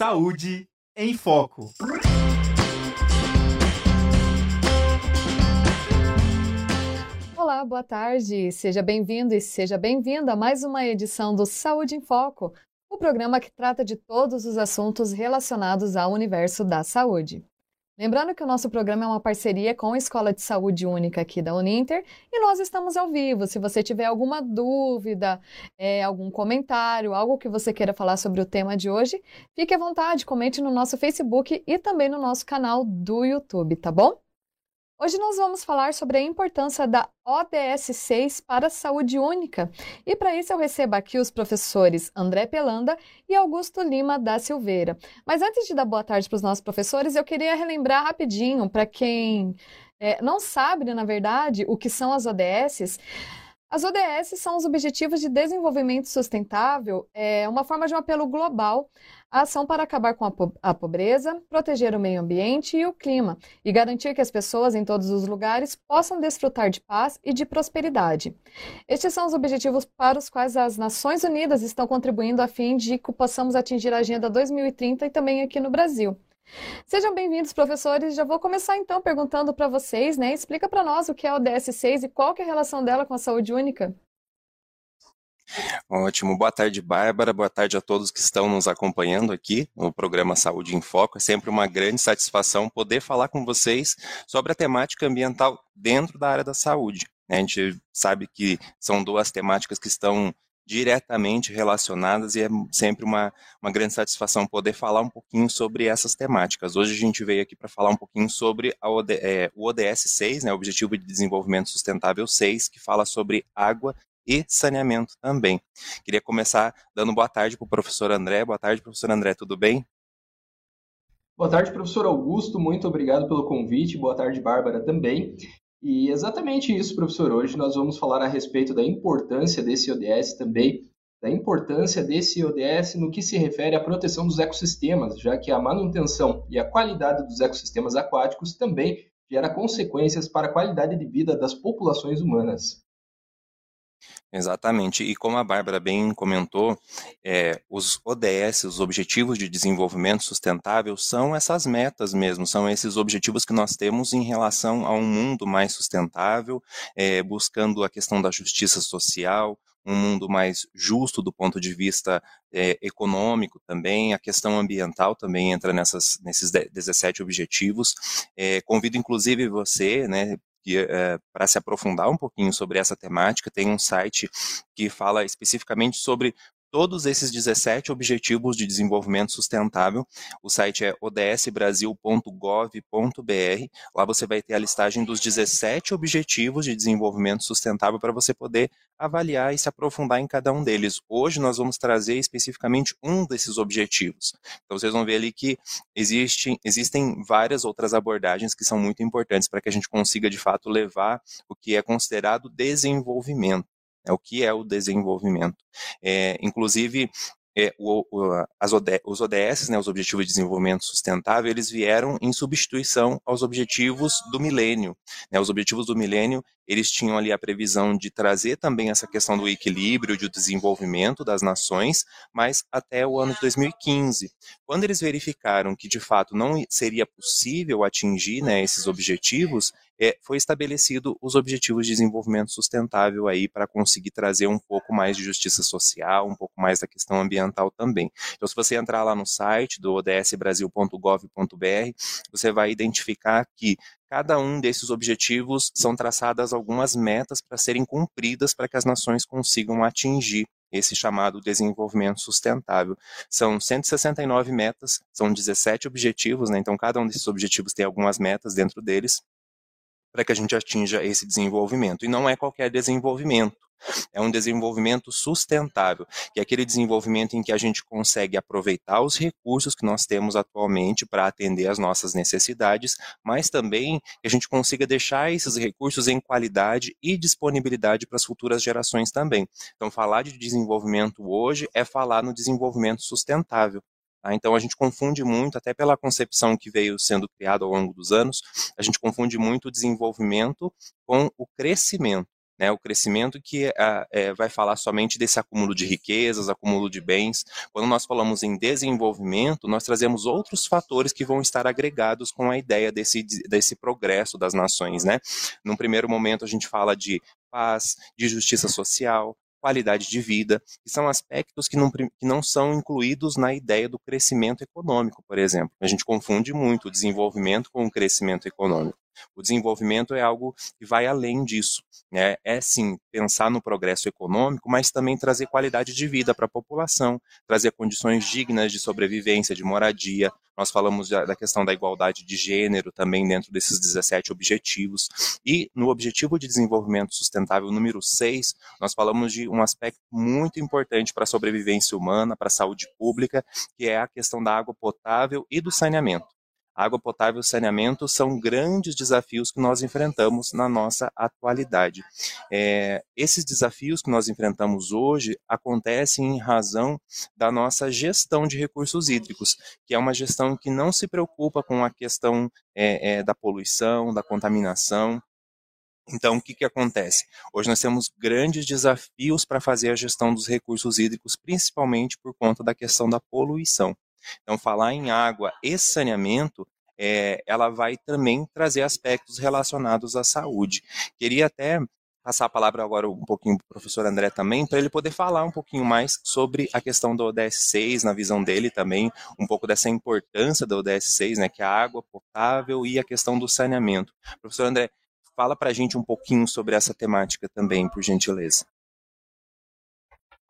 Saúde em Foco. Olá, boa tarde. Seja bem-vindo e seja bem-vinda a mais uma edição do Saúde em Foco, o programa que trata de todos os assuntos relacionados ao universo da saúde. Lembrando que o nosso programa é uma parceria com a Escola de Saúde Única aqui da Uninter e nós estamos ao vivo. Se você tiver alguma dúvida, é, algum comentário, algo que você queira falar sobre o tema de hoje, fique à vontade, comente no nosso Facebook e também no nosso canal do YouTube, tá bom? Hoje nós vamos falar sobre a importância da ODS 6 para a saúde única. E para isso eu recebo aqui os professores André Pelanda e Augusto Lima da Silveira. Mas antes de dar boa tarde para os nossos professores, eu queria relembrar rapidinho para quem é, não sabe, na verdade, o que são as ODSs. As ODS são os Objetivos de Desenvolvimento Sustentável, é uma forma de um apelo global à ação para acabar com a, po a pobreza, proteger o meio ambiente e o clima e garantir que as pessoas em todos os lugares possam desfrutar de paz e de prosperidade. Estes são os objetivos para os quais as Nações Unidas estão contribuindo a fim de que possamos atingir a Agenda 2030 e também aqui no Brasil. Sejam bem-vindos, professores. Já vou começar então perguntando para vocês, né? Explica para nós o que é o DS6 e qual que é a relação dela com a saúde única. Ótimo. Boa tarde, Bárbara. Boa tarde a todos que estão nos acompanhando aqui no programa Saúde em Foco. É sempre uma grande satisfação poder falar com vocês sobre a temática ambiental dentro da área da saúde. A gente sabe que são duas temáticas que estão diretamente relacionadas e é sempre uma, uma grande satisfação poder falar um pouquinho sobre essas temáticas. Hoje a gente veio aqui para falar um pouquinho sobre OD, é, o ODS 6, né, Objetivo de Desenvolvimento Sustentável 6, que fala sobre água e saneamento também. Queria começar dando boa tarde para o professor André. Boa tarde, professor André, tudo bem? Boa tarde, professor Augusto. Muito obrigado pelo convite. Boa tarde, Bárbara, também. E exatamente isso, professor. Hoje nós vamos falar a respeito da importância desse ODS também, da importância desse ODS no que se refere à proteção dos ecossistemas, já que a manutenção e a qualidade dos ecossistemas aquáticos também gera consequências para a qualidade de vida das populações humanas. Exatamente. E como a Bárbara bem comentou, é, os ODS, os Objetivos de Desenvolvimento Sustentável, são essas metas mesmo, são esses objetivos que nós temos em relação a um mundo mais sustentável, é, buscando a questão da justiça social, um mundo mais justo do ponto de vista é, econômico também, a questão ambiental também entra nessas, nesses 17 objetivos. É, convido inclusive você, né, é, para se aprofundar um pouquinho sobre essa temática, tem um site que fala especificamente sobre todos esses 17 Objetivos de Desenvolvimento Sustentável. O site é odsbrasil.gov.br. Lá você vai ter a listagem dos 17 Objetivos de Desenvolvimento Sustentável para você poder avaliar e se aprofundar em cada um deles. Hoje nós vamos trazer especificamente um desses objetivos. Então vocês vão ver ali que existe, existem várias outras abordagens que são muito importantes para que a gente consiga de fato levar o que é considerado desenvolvimento. É o que é o desenvolvimento. É, inclusive, é, o, o, OD, os ODS, né, os Objetivos de Desenvolvimento Sustentável, eles vieram em substituição aos objetivos do milênio. Né, os objetivos do milênio, eles tinham ali a previsão de trazer também essa questão do equilíbrio, de desenvolvimento das nações, mas até o ano de 2015. Quando eles verificaram que, de fato, não seria possível atingir né, esses objetivos, é, foi estabelecido os Objetivos de Desenvolvimento Sustentável aí para conseguir trazer um pouco mais de justiça social, um pouco mais da questão ambiental também. Então, se você entrar lá no site do odsbrasil.gov.br, você vai identificar que cada um desses objetivos são traçadas algumas metas para serem cumpridas para que as nações consigam atingir esse chamado desenvolvimento sustentável. São 169 metas, são 17 objetivos, né? então cada um desses objetivos tem algumas metas dentro deles, para que a gente atinja esse desenvolvimento. E não é qualquer desenvolvimento. É um desenvolvimento sustentável, que é aquele desenvolvimento em que a gente consegue aproveitar os recursos que nós temos atualmente para atender às nossas necessidades, mas também que a gente consiga deixar esses recursos em qualidade e disponibilidade para as futuras gerações também. Então, falar de desenvolvimento hoje é falar no desenvolvimento sustentável. Tá? Então a gente confunde muito, até pela concepção que veio sendo criada ao longo dos anos, a gente confunde muito o desenvolvimento com o crescimento. né? O crescimento que é, vai falar somente desse acúmulo de riquezas, acúmulo de bens. Quando nós falamos em desenvolvimento, nós trazemos outros fatores que vão estar agregados com a ideia desse, desse progresso das nações, né? Num primeiro momento, a gente fala de paz, de justiça social, qualidade de vida, que são aspectos que não, que não são incluídos na ideia do crescimento econômico, por exemplo. A gente confunde muito o desenvolvimento com o crescimento econômico. O desenvolvimento é algo que vai além disso. Né? É sim pensar no progresso econômico, mas também trazer qualidade de vida para a população, trazer condições dignas de sobrevivência, de moradia. Nós falamos da questão da igualdade de gênero também dentro desses 17 objetivos. E no Objetivo de Desenvolvimento Sustentável número 6, nós falamos de um aspecto muito importante para a sobrevivência humana, para a saúde pública, que é a questão da água potável e do saneamento água potável e saneamento são grandes desafios que nós enfrentamos na nossa atualidade. É, esses desafios que nós enfrentamos hoje acontecem em razão da nossa gestão de recursos hídricos, que é uma gestão que não se preocupa com a questão é, é, da poluição, da contaminação, então, o que, que acontece? Hoje nós temos grandes desafios para fazer a gestão dos recursos hídricos, principalmente por conta da questão da poluição. Então, falar em água e saneamento, é, ela vai também trazer aspectos relacionados à saúde. Queria até passar a palavra agora um pouquinho para o professor André também, para ele poder falar um pouquinho mais sobre a questão do ODS 6, na visão dele também, um pouco dessa importância do ODS 6, né, que é a água potável e a questão do saneamento. Professor André, fala para a gente um pouquinho sobre essa temática também, por gentileza.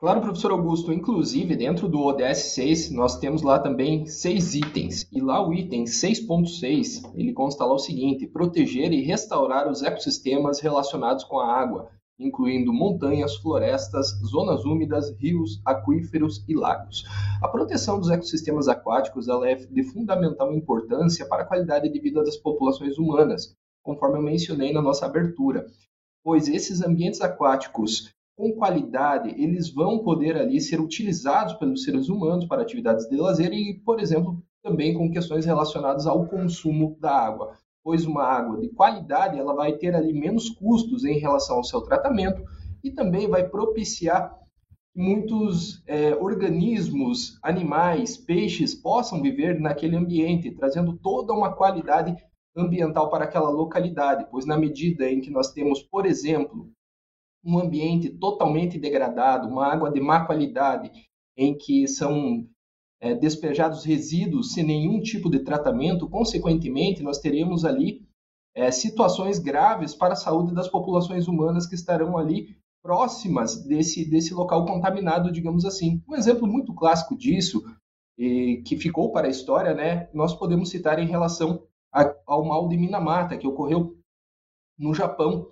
Claro, professor Augusto. Inclusive, dentro do ODS 6, nós temos lá também seis itens. E lá o item 6.6, ele consta lá o seguinte, proteger e restaurar os ecossistemas relacionados com a água, incluindo montanhas, florestas, zonas úmidas, rios, aquíferos e lagos. A proteção dos ecossistemas aquáticos é de fundamental importância para a qualidade de vida das populações humanas, conforme eu mencionei na nossa abertura, pois esses ambientes aquáticos com qualidade, eles vão poder ali ser utilizados pelos seres humanos para atividades de lazer e, por exemplo, também com questões relacionadas ao consumo da água, pois uma água de qualidade ela vai ter ali menos custos em relação ao seu tratamento e também vai propiciar muitos é, organismos, animais, peixes possam viver naquele ambiente, trazendo toda uma qualidade ambiental para aquela localidade, pois na medida em que nós temos, por exemplo, um ambiente totalmente degradado, uma água de má qualidade, em que são é, despejados resíduos sem nenhum tipo de tratamento, consequentemente, nós teremos ali é, situações graves para a saúde das populações humanas que estarão ali próximas desse, desse local contaminado, digamos assim. Um exemplo muito clássico disso, e, que ficou para a história, né, nós podemos citar em relação a, ao mal de Minamata, que ocorreu no Japão,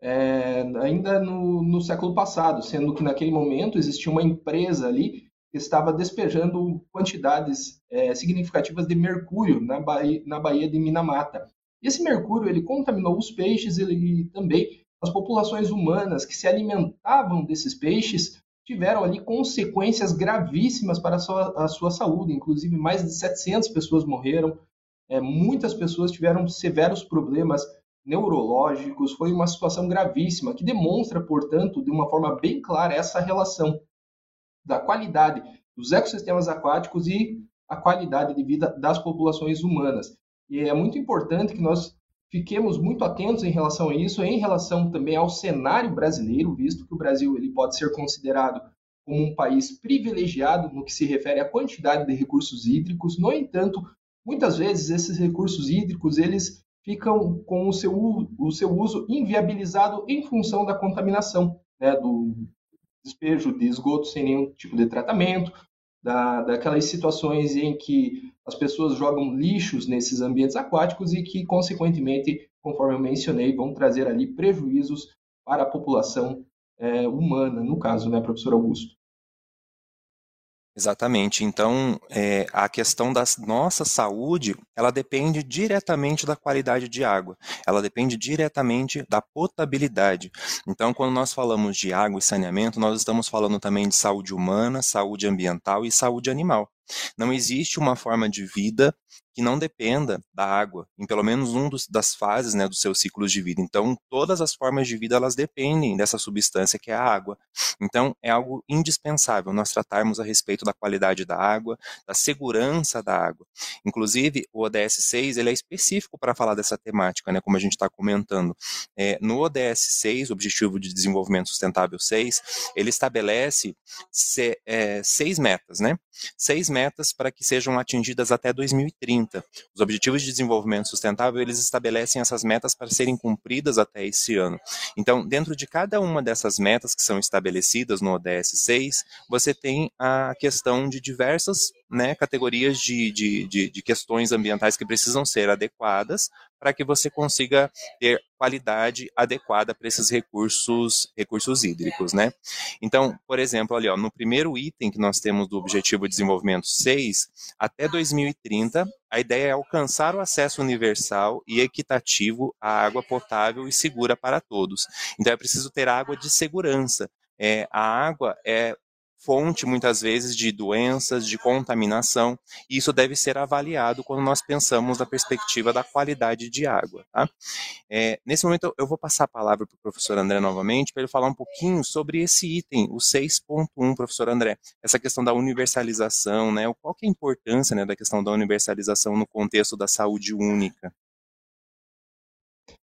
é, ainda no, no, século passado, sendo que naquele momento existia uma empresa ali que estava despejando quantidades é, significativas de mercúrio na Baía, na Baía de Minamata. Esse mercúrio ele contaminou os peixes e também as populações humanas que se alimentavam desses peixes tiveram ali consequências gravíssimas para a sua, a sua saúde. Inclusive, mais de 700 pessoas morreram, é, muitas pessoas tiveram severos problemas neurológicos, foi uma situação gravíssima, que demonstra, portanto, de uma forma bem clara essa relação da qualidade dos ecossistemas aquáticos e a qualidade de vida das populações humanas. E é muito importante que nós fiquemos muito atentos em relação a isso, em relação também ao cenário brasileiro, visto que o Brasil ele pode ser considerado como um país privilegiado no que se refere à quantidade de recursos hídricos. No entanto, muitas vezes esses recursos hídricos eles ficam com o seu, o seu uso inviabilizado em função da contaminação, né, do despejo de esgoto sem nenhum tipo de tratamento, da, daquelas situações em que as pessoas jogam lixos nesses ambientes aquáticos e que, consequentemente, conforme eu mencionei, vão trazer ali prejuízos para a população é, humana, no caso, né, professor Augusto? Exatamente. Então, é, a questão da nossa saúde, ela depende diretamente da qualidade de água. Ela depende diretamente da potabilidade. Então, quando nós falamos de água e saneamento, nós estamos falando também de saúde humana, saúde ambiental e saúde animal. Não existe uma forma de vida que não dependa da água, em pelo menos um dos, das fases né, dos seus ciclos de vida. Então, todas as formas de vida elas dependem dessa substância que é a água. Então, é algo indispensável nós tratarmos a respeito da qualidade da água, da segurança da água. Inclusive, o ODS 6 ele é específico para falar dessa temática, né, como a gente está comentando. É, no ODS 6, Objetivo de Desenvolvimento Sustentável 6, ele estabelece se, é, seis metas, né? Seis metas para que sejam atingidas até 2030. Os Objetivos de Desenvolvimento Sustentável, eles estabelecem essas metas para serem cumpridas até esse ano. Então, dentro de cada uma dessas metas que são estabelecidas no ODS 6, você tem a questão de diversas né, categorias de, de, de, de questões ambientais que precisam ser adequadas para que você consiga ter qualidade adequada para esses recursos recursos hídricos, né? Então, por exemplo, ali, ó, no primeiro item que nós temos do Objetivo de Desenvolvimento 6, até 2030, a ideia é alcançar o acesso universal e equitativo à água potável e segura para todos. Então, é preciso ter água de segurança. É, a água é fonte muitas vezes de doenças, de contaminação, e isso deve ser avaliado quando nós pensamos na perspectiva da qualidade de água. Tá? É, nesse momento eu vou passar a palavra para o professor André novamente, para ele falar um pouquinho sobre esse item, o 6.1, professor André, essa questão da universalização, né, qual que é a importância né, da questão da universalização no contexto da saúde única?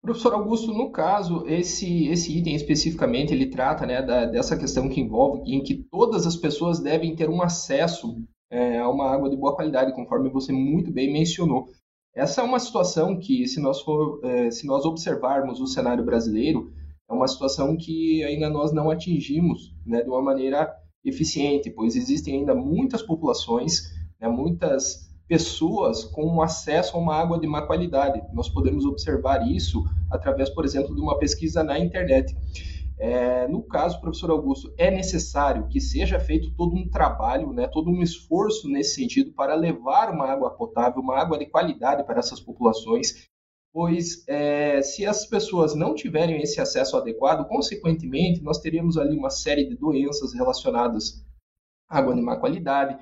Professor Augusto, no caso, esse, esse item especificamente, ele trata né, da, dessa questão que envolve em que todas as pessoas devem ter um acesso é, a uma água de boa qualidade, conforme você muito bem mencionou. Essa é uma situação que, se nós, for, é, se nós observarmos o cenário brasileiro, é uma situação que ainda nós não atingimos né, de uma maneira eficiente, pois existem ainda muitas populações, né, muitas pessoas com acesso a uma água de má qualidade. Nós podemos observar isso através, por exemplo, de uma pesquisa na internet. É, no caso, professor Augusto, é necessário que seja feito todo um trabalho, né, todo um esforço nesse sentido para levar uma água potável, uma água de qualidade para essas populações, pois é, se as pessoas não tiverem esse acesso adequado, consequentemente, nós teríamos ali uma série de doenças relacionadas à água de má qualidade,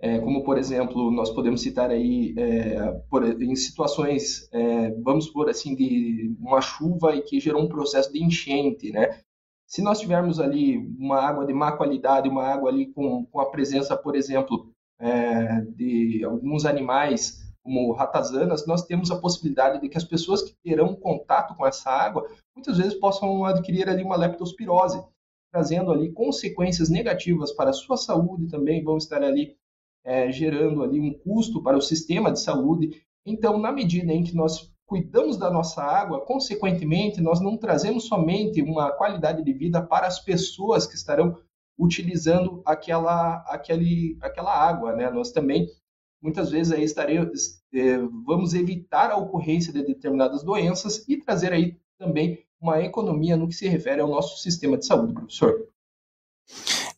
é, como por exemplo nós podemos citar aí é, por, em situações é, vamos por assim de uma chuva e que gerou um processo de enchente né? Se nós tivermos ali uma água de má qualidade uma água ali com, com a presença por exemplo é, de alguns animais como ratazanas nós temos a possibilidade de que as pessoas que terão contato com essa água muitas vezes possam adquirir ali uma leptospirose trazendo ali consequências negativas para a sua saúde também vão estar ali é, gerando ali um custo para o sistema de saúde. Então, na medida em que nós cuidamos da nossa água, consequentemente, nós não trazemos somente uma qualidade de vida para as pessoas que estarão utilizando aquela, aquele, aquela água, né? Nós também, muitas vezes, aí estaremos, é, vamos evitar a ocorrência de determinadas doenças e trazer aí também uma economia no que se refere ao nosso sistema de saúde, professor.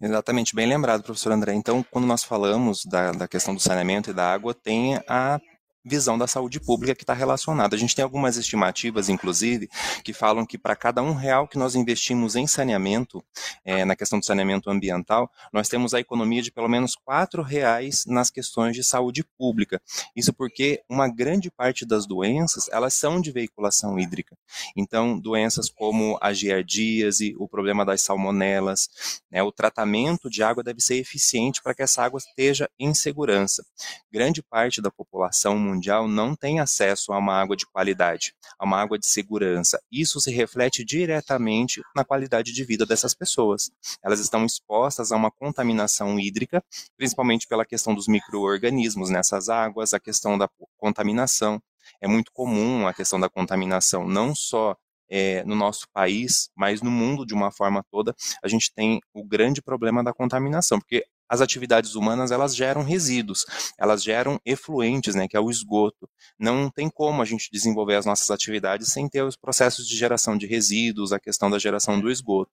Exatamente, bem lembrado, professor André. Então, quando nós falamos da, da questão do saneamento e da água, tem a visão da saúde pública que está relacionada. A gente tem algumas estimativas, inclusive, que falam que para cada um real que nós investimos em saneamento, é, na questão do saneamento ambiental, nós temos a economia de pelo menos quatro reais nas questões de saúde pública. Isso porque uma grande parte das doenças elas são de veiculação hídrica. Então, doenças como a giardíase, o problema das salmonelas, né, o tratamento de água deve ser eficiente para que essa água esteja em segurança. Grande parte da população mundial não tem acesso a uma água de qualidade, a uma água de segurança. Isso se reflete diretamente na qualidade de vida dessas pessoas. Elas estão expostas a uma contaminação hídrica, principalmente pela questão dos micro-organismos nessas águas, a questão da contaminação. É muito comum a questão da contaminação, não só é, no nosso país, mas no mundo de uma forma toda, a gente tem o grande problema da contaminação, porque as atividades humanas elas geram resíduos, elas geram efluentes, né, que é o esgoto. Não tem como a gente desenvolver as nossas atividades sem ter os processos de geração de resíduos, a questão da geração do esgoto.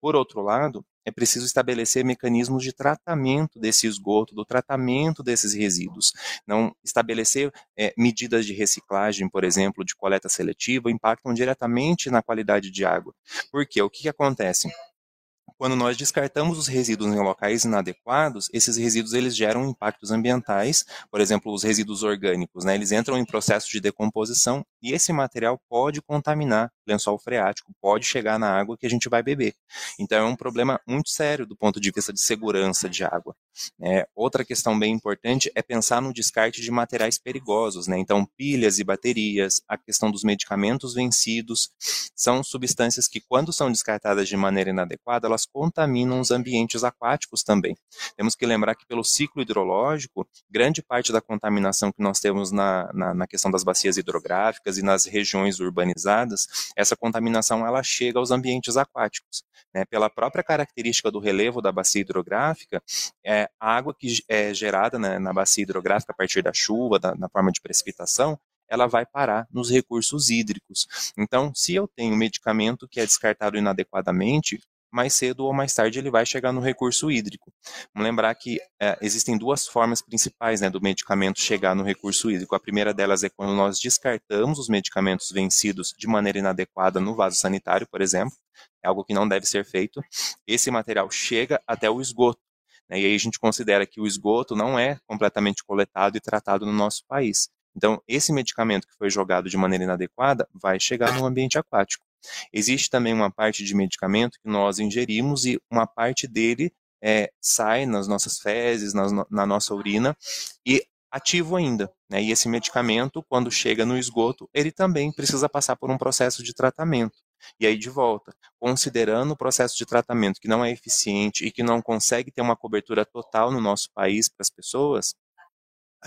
Por outro lado, é preciso estabelecer mecanismos de tratamento desse esgoto, do tratamento desses resíduos. Não estabelecer é, medidas de reciclagem, por exemplo, de coleta seletiva, impactam diretamente na qualidade de água. Por quê? O que, que acontece? Quando nós descartamos os resíduos em locais inadequados, esses resíduos eles geram impactos ambientais, por exemplo, os resíduos orgânicos, né, eles entram em processo de decomposição e esse material pode contaminar lençol freático, pode chegar na água que a gente vai beber. Então é um problema muito sério do ponto de vista de segurança de água. É, outra questão bem importante é pensar no descarte de materiais perigosos, né? Então pilhas e baterias, a questão dos medicamentos vencidos, são substâncias que quando são descartadas de maneira inadequada, elas contaminam os ambientes aquáticos também. Temos que lembrar que pelo ciclo hidrológico, grande parte da contaminação que nós temos na, na, na questão das bacias hidrográficas e nas regiões urbanizadas, essa contaminação ela chega aos ambientes aquáticos. Né? Pela própria característica do relevo da bacia hidrográfica, é, a água que é gerada né, na bacia hidrográfica a partir da chuva, da, na forma de precipitação, ela vai parar nos recursos hídricos. Então, se eu tenho medicamento que é descartado inadequadamente, mais cedo ou mais tarde ele vai chegar no recurso hídrico. Vamos lembrar que é, existem duas formas principais né, do medicamento chegar no recurso hídrico. A primeira delas é quando nós descartamos os medicamentos vencidos de maneira inadequada no vaso sanitário, por exemplo, é algo que não deve ser feito. Esse material chega até o esgoto. Né, e aí a gente considera que o esgoto não é completamente coletado e tratado no nosso país. Então, esse medicamento que foi jogado de maneira inadequada vai chegar no ambiente aquático. Existe também uma parte de medicamento que nós ingerimos e uma parte dele é, sai nas nossas fezes, nas, na nossa urina e ativo ainda. Né? E esse medicamento, quando chega no esgoto, ele também precisa passar por um processo de tratamento. E aí, de volta, considerando o processo de tratamento que não é eficiente e que não consegue ter uma cobertura total no nosso país para as pessoas,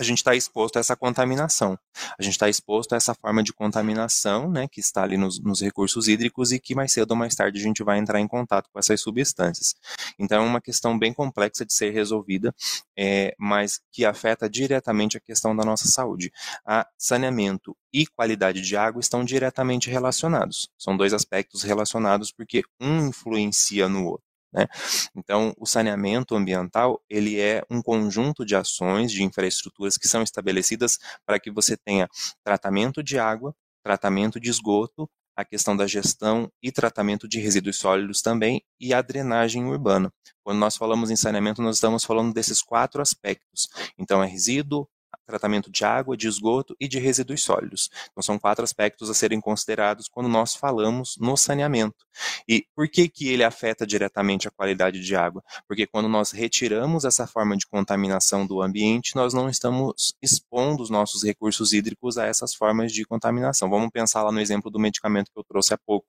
a gente está exposto a essa contaminação. A gente está exposto a essa forma de contaminação, né, que está ali nos, nos, recursos hídricos e que mais cedo ou mais tarde a gente vai entrar em contato com essas substâncias. Então é uma questão bem complexa de ser resolvida, é, mas que afeta diretamente a questão da nossa saúde. A saneamento e qualidade de água estão diretamente relacionados. São dois aspectos relacionados porque um influencia no outro. Né? Então, o saneamento ambiental ele é um conjunto de ações, de infraestruturas que são estabelecidas para que você tenha tratamento de água, tratamento de esgoto, a questão da gestão e tratamento de resíduos sólidos também e a drenagem urbana. Quando nós falamos em saneamento, nós estamos falando desses quatro aspectos. Então, é resíduo, tratamento de água, de esgoto e de resíduos sólidos. Então são quatro aspectos a serem considerados quando nós falamos no saneamento. E por que que ele afeta diretamente a qualidade de água? Porque quando nós retiramos essa forma de contaminação do ambiente, nós não estamos expondo os nossos recursos hídricos a essas formas de contaminação. Vamos pensar lá no exemplo do medicamento que eu trouxe há pouco.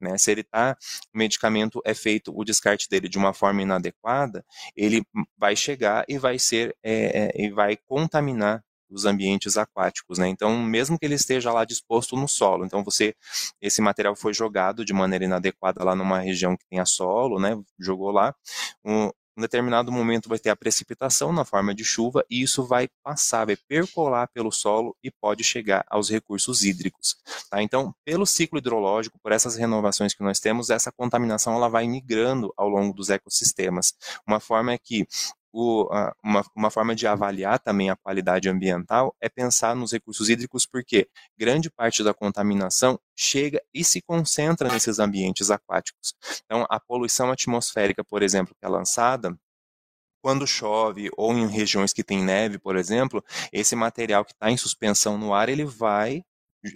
Né? Se ele tá, o medicamento é feito, o descarte dele de uma forma inadequada, ele vai chegar e vai ser, é, é, e vai contaminar os ambientes aquáticos, né? Então, mesmo que ele esteja lá disposto no solo, então você, esse material foi jogado de maneira inadequada lá numa região que tenha solo, né? Jogou lá, um, em determinado momento vai ter a precipitação na forma de chuva e isso vai passar, vai percolar pelo solo e pode chegar aos recursos hídricos. Tá? Então, pelo ciclo hidrológico, por essas renovações que nós temos, essa contaminação ela vai migrando ao longo dos ecossistemas. Uma forma é que o, uma, uma, forma de avaliar também a qualidade ambiental é pensar nos recursos hídricos, porque grande parte da contaminação chega e se concentra nesses ambientes aquáticos. Então, a poluição atmosférica, por exemplo, que é lançada, quando chove ou em regiões que tem neve, por exemplo, esse material que está em suspensão no ar, ele vai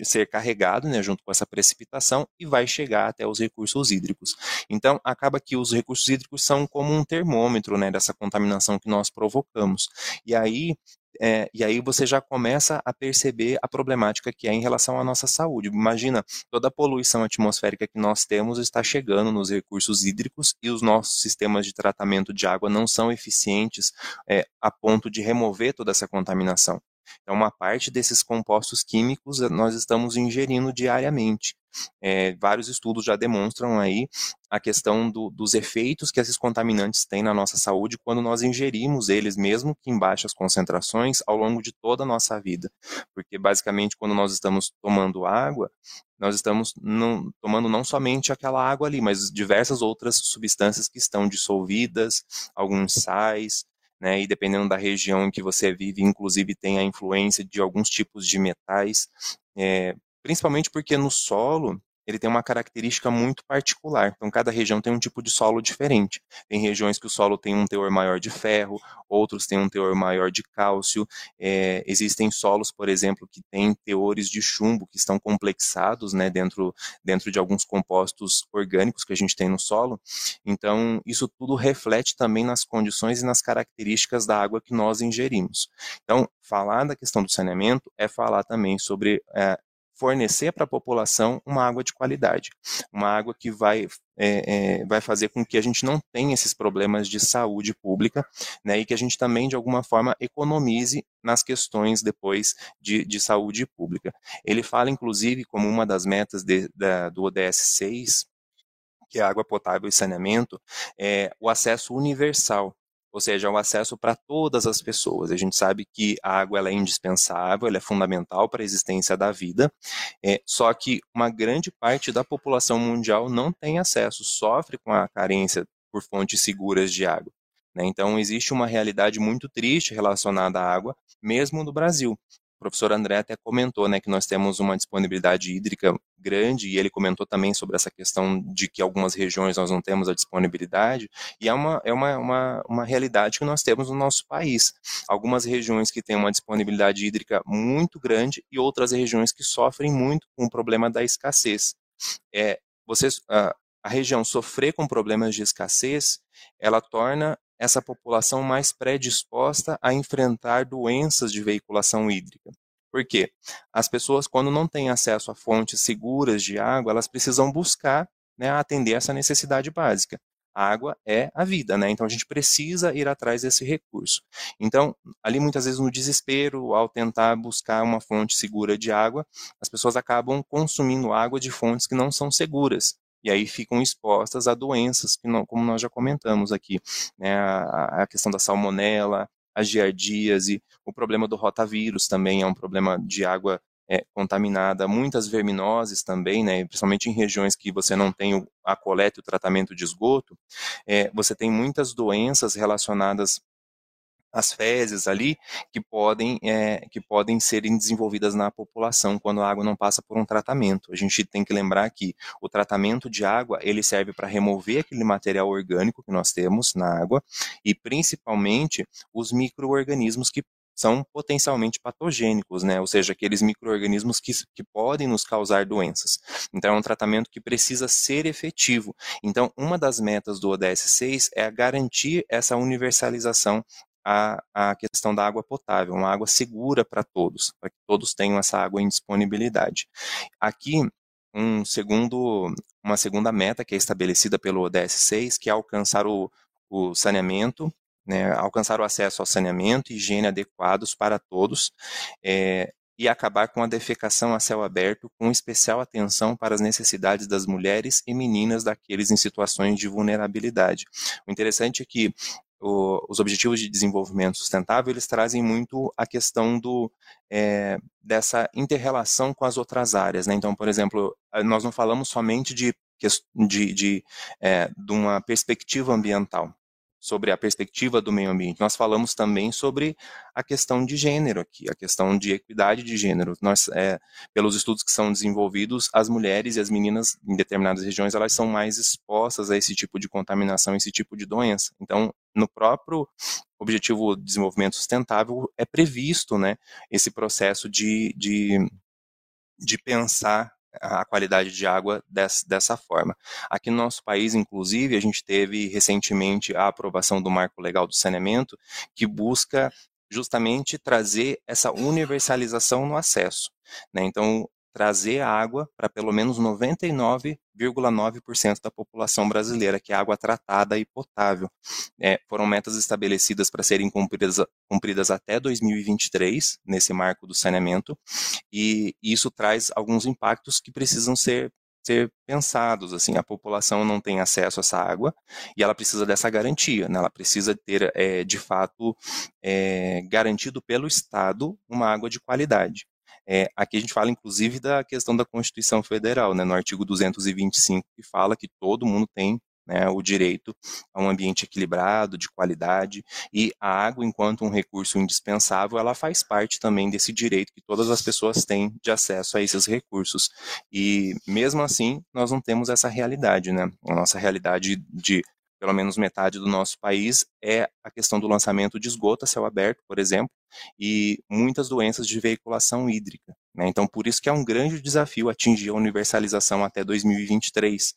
ser carregado né, junto com essa precipitação e vai chegar até os recursos hídricos. Então, acaba que os recursos hídricos são como um termômetro né, dessa contaminação que nós provocamos. E aí, é, e aí você já começa a perceber a problemática que é em relação à nossa saúde. Imagina, toda a poluição atmosférica que nós temos está chegando nos recursos hídricos e os nossos sistemas de tratamento de água não são eficientes é, a ponto de remover toda essa contaminação. Então, uma parte desses compostos químicos eh, nós estamos ingerindo diariamente. É, vários estudos já demonstram aí a questão do, dos efeitos que esses contaminantes têm na nossa saúde quando nós ingerimos eles, mesmo que em baixas concentrações, ao longo de toda a nossa vida. Porque, basicamente, quando nós estamos tomando água, nós estamos não, tomando não somente aquela água ali, mas diversas outras substâncias que estão dissolvidas, alguns sais, né? E dependendo da região em que você vive, inclusive tem a influência de alguns tipos de metais, é, principalmente porque no solo ele tem uma característica muito particular. Então, cada região tem um tipo de solo diferente. Tem regiões que o solo tem um teor maior de ferro, outros têm um teor maior de cálcio. É, existem solos, por exemplo, que têm teores de chumbo que estão complexados né, dentro, dentro de alguns compostos orgânicos que a gente tem no solo. Então, isso tudo reflete também nas condições e nas características da água que nós ingerimos. Então, falar da questão do saneamento é falar também sobre é, fornecer para a população uma água de qualidade, uma água que vai, é, é, vai fazer com que a gente não tenha esses problemas de saúde pública, né, e que a gente também, de alguma forma, economize nas questões depois de, de saúde pública. Ele fala, inclusive, como uma das metas de, da, do ODS 6, que é água potável e saneamento, é o acesso universal ou seja, o acesso para todas as pessoas. A gente sabe que a água ela é indispensável, ela é fundamental para a existência da vida, é, só que uma grande parte da população mundial não tem acesso, sofre com a carência por fontes seguras de água. Né? Então, existe uma realidade muito triste relacionada à água, mesmo no Brasil. O professor André até comentou né, que nós temos uma disponibilidade hídrica grande, e ele comentou também sobre essa questão de que algumas regiões nós não temos a disponibilidade, e é uma, é uma, uma, uma realidade que nós temos no nosso país. Algumas regiões que têm uma disponibilidade hídrica muito grande e outras regiões que sofrem muito com o problema da escassez. É, vocês, a, a região sofrer com problemas de escassez, ela torna essa população mais predisposta a enfrentar doenças de veiculação hídrica. Por quê? As pessoas, quando não têm acesso a fontes seguras de água, elas precisam buscar né, atender essa necessidade básica. A água é a vida, né? Então a gente precisa ir atrás desse recurso. Então, ali muitas vezes no desespero, ao tentar buscar uma fonte segura de água, as pessoas acabam consumindo água de fontes que não são seguras e aí ficam expostas a doenças, que não, como nós já comentamos aqui, né, a, a questão da salmonela, a giardíase, o problema do rotavírus também é um problema de água é, contaminada, muitas verminoses também, né, principalmente em regiões que você não tem a coleta e o tratamento de esgoto, é, você tem muitas doenças relacionadas as fezes ali que podem, é, que podem serem desenvolvidas na população quando a água não passa por um tratamento. A gente tem que lembrar que o tratamento de água ele serve para remover aquele material orgânico que nós temos na água e principalmente os microorganismos que são potencialmente patogênicos, né? ou seja, aqueles micro-organismos que, que podem nos causar doenças. Então, é um tratamento que precisa ser efetivo. Então, uma das metas do ODS 6 é garantir essa universalização a, a questão da água potável, uma água segura para todos, para que todos tenham essa água em disponibilidade. Aqui, um segundo, uma segunda meta que é estabelecida pelo ODS 6, que é alcançar o, o saneamento, né, alcançar o acesso ao saneamento e higiene adequados para todos, é, e acabar com a defecação a céu aberto, com especial atenção para as necessidades das mulheres e meninas daqueles em situações de vulnerabilidade. O interessante é que o, os objetivos de desenvolvimento sustentável eles trazem muito a questão do é, dessa interrelação com as outras áreas, né? Então, por exemplo, nós não falamos somente de de, de, é, de uma perspectiva ambiental, sobre a perspectiva do meio ambiente. Nós falamos também sobre a questão de gênero aqui, a questão de equidade de gênero. Nós, é, pelos estudos que são desenvolvidos, as mulheres e as meninas em determinadas regiões elas são mais expostas a esse tipo de contaminação, esse tipo de doença. Então, no próprio objetivo de desenvolvimento sustentável é previsto, né, esse processo de, de, de pensar a qualidade de água dessa, forma. Aqui no nosso país, inclusive, a gente teve recentemente a aprovação do Marco Legal do Saneamento, que busca justamente trazer essa universalização no acesso. Né? Então, trazer água para pelo menos 99,9% da população brasileira, que é água tratada e potável. É, foram metas estabelecidas para serem cumpridas, cumpridas até 2023, nesse marco do saneamento, e isso traz alguns impactos que precisam ser ser pensados assim a população não tem acesso a essa água e ela precisa dessa garantia né? ela precisa ter é, de fato é, garantido pelo estado uma água de qualidade é, aqui a gente fala, inclusive, da questão da Constituição Federal, né, no artigo 225, que fala que todo mundo tem né, o direito a um ambiente equilibrado, de qualidade, e a água, enquanto um recurso indispensável, ela faz parte também desse direito que todas as pessoas têm de acesso a esses recursos. E mesmo assim, nós não temos essa realidade, né? A nossa realidade de pelo menos metade do nosso país, é a questão do lançamento de esgoto a céu aberto, por exemplo, e muitas doenças de veiculação hídrica. Né? Então, por isso que é um grande desafio atingir a universalização até 2023.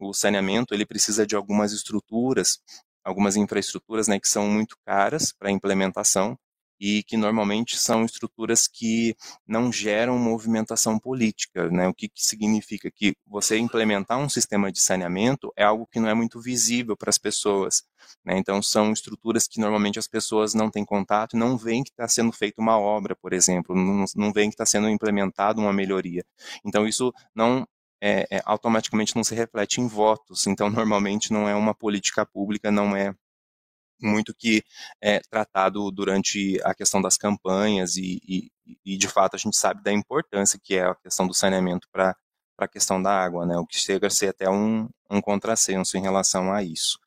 O saneamento ele precisa de algumas estruturas, algumas infraestruturas né, que são muito caras para implementação, e que normalmente são estruturas que não geram movimentação política. Né? O que, que significa? Que você implementar um sistema de saneamento é algo que não é muito visível para as pessoas. Né? Então, são estruturas que normalmente as pessoas não têm contato não veem que está sendo feita uma obra, por exemplo, não, não veem que está sendo implementada uma melhoria. Então, isso não é, é, automaticamente não se reflete em votos. Então, normalmente não é uma política pública, não é muito que é tratado durante a questão das campanhas e, e, e, de fato a gente sabe da importância que é a questão do saneamento para a questão da água, né? O que chega a ser até um, um contrassenso em relação a isso.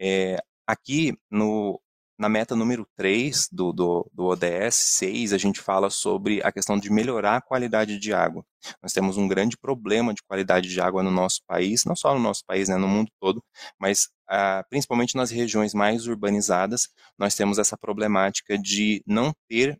É, aqui no na meta número 3 do, do, do ODS 6, a gente fala sobre a questão de melhorar a qualidade de água. Nós temos um grande problema de qualidade de água no nosso país, não só no nosso país, né, no mundo todo, mas ah, principalmente nas regiões mais urbanizadas, nós temos essa problemática de não ter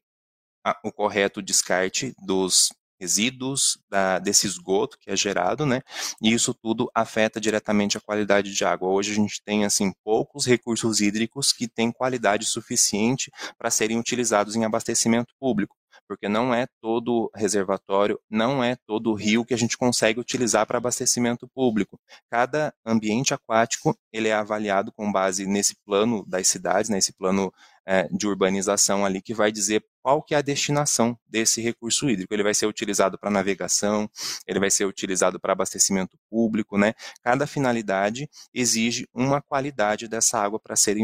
a, o correto descarte dos resíduos da, desse esgoto que é gerado, né? E isso tudo afeta diretamente a qualidade de água. Hoje a gente tem assim poucos recursos hídricos que têm qualidade suficiente para serem utilizados em abastecimento público porque não é todo reservatório, não é todo rio que a gente consegue utilizar para abastecimento público. Cada ambiente aquático ele é avaliado com base nesse plano das cidades, nesse plano é, de urbanização ali que vai dizer qual que é a destinação desse recurso hídrico. Ele vai ser utilizado para navegação, ele vai ser utilizado para abastecimento público, né? Cada finalidade exige uma qualidade dessa água para ser,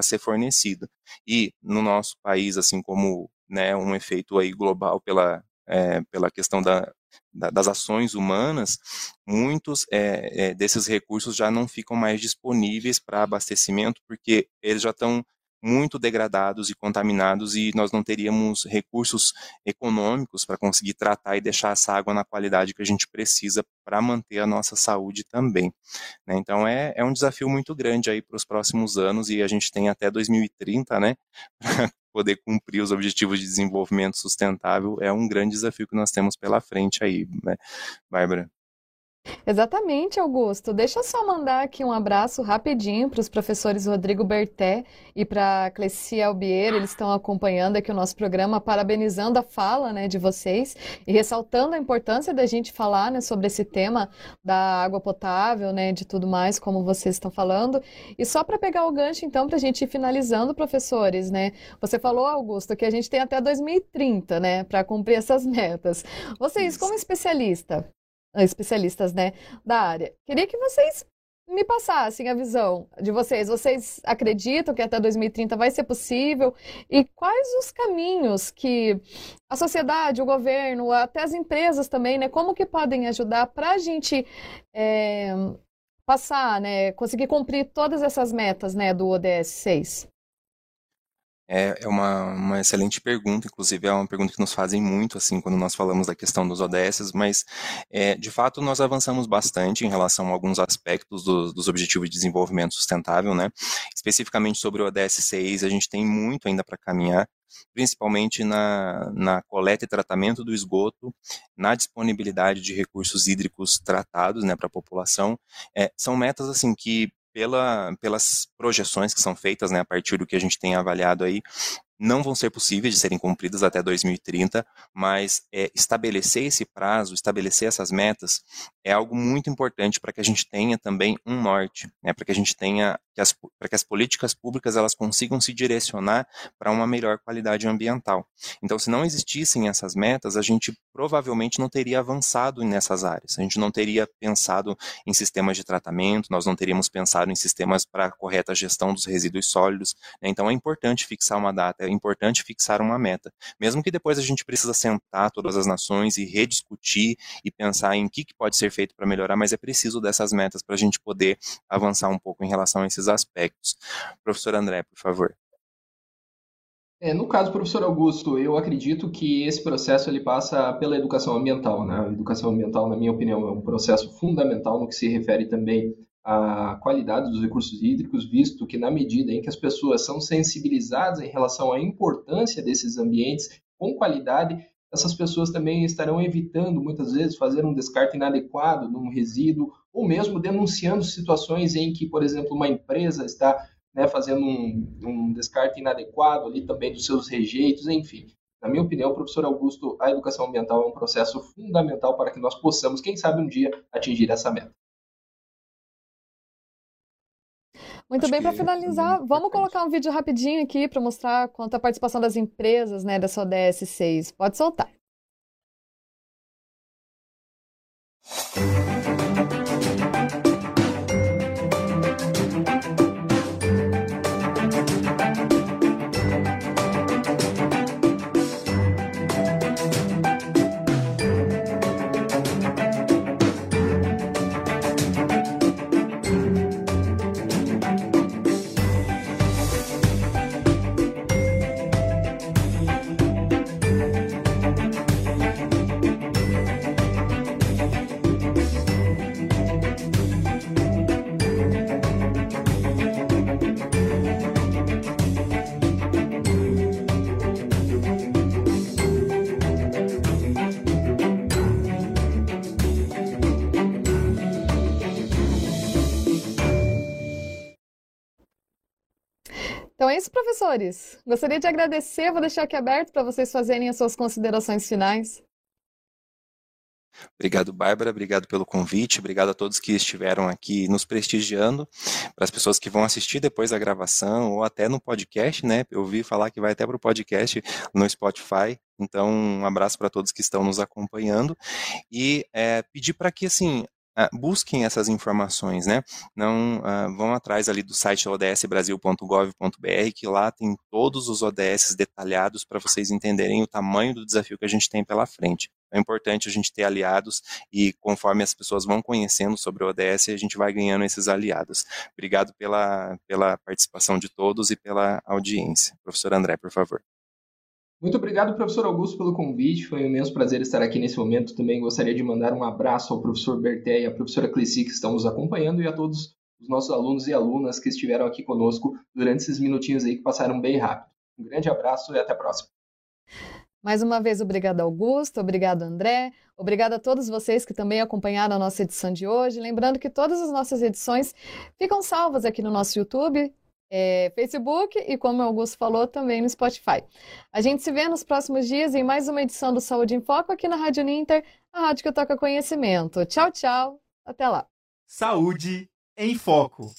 ser fornecida. E no nosso país, assim como né, um efeito aí global pela, é, pela questão da, da, das ações humanas, muitos é, é, desses recursos já não ficam mais disponíveis para abastecimento, porque eles já estão muito degradados e contaminados e nós não teríamos recursos econômicos para conseguir tratar e deixar essa água na qualidade que a gente precisa para manter a nossa saúde também. Né? Então é, é um desafio muito grande aí para os próximos anos e a gente tem até 2030, né, para poder cumprir os objetivos de desenvolvimento sustentável. É um grande desafio que nós temos pela frente aí, né, Bárbara? Exatamente, Augusto. Deixa eu só mandar aqui um abraço rapidinho para os professores Rodrigo Berté e para Clessia Albier. Eles estão acompanhando aqui o nosso programa, parabenizando a fala né, de vocês e ressaltando a importância da gente falar né, sobre esse tema da água potável, né, de tudo mais, como vocês estão falando. E só para pegar o gancho, então, para a gente ir finalizando, professores, né? Você falou, Augusto, que a gente tem até 2030, né, para cumprir essas metas. Vocês, como especialista, especialistas, né, da área. Queria que vocês me passassem a visão de vocês. Vocês acreditam que até 2030 vai ser possível? E quais os caminhos que a sociedade, o governo, até as empresas também, né, como que podem ajudar para a gente é, passar, né, conseguir cumprir todas essas metas, né, do ODS 6? É, é uma, uma excelente pergunta, inclusive é uma pergunta que nos fazem muito, assim, quando nós falamos da questão dos ODS, mas, é, de fato, nós avançamos bastante em relação a alguns aspectos do, dos Objetivos de Desenvolvimento Sustentável, né? Especificamente sobre o ODS 6, a gente tem muito ainda para caminhar, principalmente na, na coleta e tratamento do esgoto, na disponibilidade de recursos hídricos tratados, né, para a população. É, são metas, assim, que pela, pelas projeções que são feitas, né, a partir do que a gente tem avaliado aí, não vão ser possíveis de serem cumpridas até 2030, mas é, estabelecer esse prazo, estabelecer essas metas, é algo muito importante para que a gente tenha também um norte, né, para que a gente tenha para que as políticas públicas elas consigam se direcionar para uma melhor qualidade ambiental. Então, se não existissem essas metas, a gente provavelmente não teria avançado nessas áreas. A gente não teria pensado em sistemas de tratamento, nós não teríamos pensado em sistemas para a correta gestão dos resíduos sólidos. Né? Então, é importante fixar uma data, é importante fixar uma meta, mesmo que depois a gente precisa sentar todas as nações e rediscutir e pensar em o que, que pode ser feito para melhorar, mas é preciso dessas metas para a gente poder avançar um pouco em relação a esses aspectos. Professor André, por favor. É, no caso, professor Augusto, eu acredito que esse processo ele passa pela educação ambiental. Né? A educação ambiental, na minha opinião, é um processo fundamental no que se refere também à qualidade dos recursos hídricos, visto que na medida em que as pessoas são sensibilizadas em relação à importância desses ambientes com qualidade, essas pessoas também estarão evitando, muitas vezes, fazer um descarte inadequado de um resíduo, ou mesmo denunciando situações em que, por exemplo, uma empresa está né, fazendo um, um descarte inadequado ali também dos seus rejeitos, enfim. Na minha opinião, professor Augusto, a educação ambiental é um processo fundamental para que nós possamos, quem sabe, um dia atingir essa meta. Muito Acho bem, para finalizar, vamos colocar um vídeo rapidinho aqui para mostrar quanto à participação das empresas né, dessa ODS 6. Pode soltar. Isso, professores. Gostaria de agradecer, vou deixar aqui aberto para vocês fazerem as suas considerações finais. Obrigado, Bárbara. Obrigado pelo convite. Obrigado a todos que estiveram aqui nos prestigiando. Para as pessoas que vão assistir depois da gravação ou até no podcast, né? Eu ouvi falar que vai até para o podcast no Spotify. Então, um abraço para todos que estão nos acompanhando e é, pedir para que assim uh, busquem essas informações, né? Não uh, vão atrás ali do site odsbrasil.gov.br, que lá tem todos os ODS detalhados para vocês entenderem o tamanho do desafio que a gente tem pela frente. É importante a gente ter aliados e conforme as pessoas vão conhecendo sobre o ODS, a gente vai ganhando esses aliados. Obrigado pela, pela participação de todos e pela audiência. Professor André, por favor. Muito obrigado, professor Augusto, pelo convite. Foi um imenso prazer estar aqui nesse momento. Também gostaria de mandar um abraço ao professor Berté e à professora Cleci, que estão nos acompanhando, e a todos os nossos alunos e alunas que estiveram aqui conosco durante esses minutinhos aí que passaram bem rápido. Um grande abraço e até a próxima. Mais uma vez, obrigado, Augusto, obrigado, André, obrigado a todos vocês que também acompanharam a nossa edição de hoje. Lembrando que todas as nossas edições ficam salvas aqui no nosso YouTube, é, Facebook e, como o Augusto falou, também no Spotify. A gente se vê nos próximos dias em mais uma edição do Saúde em Foco aqui na Rádio Ninter, a rádio que toca conhecimento. Tchau, tchau. Até lá. Saúde em Foco.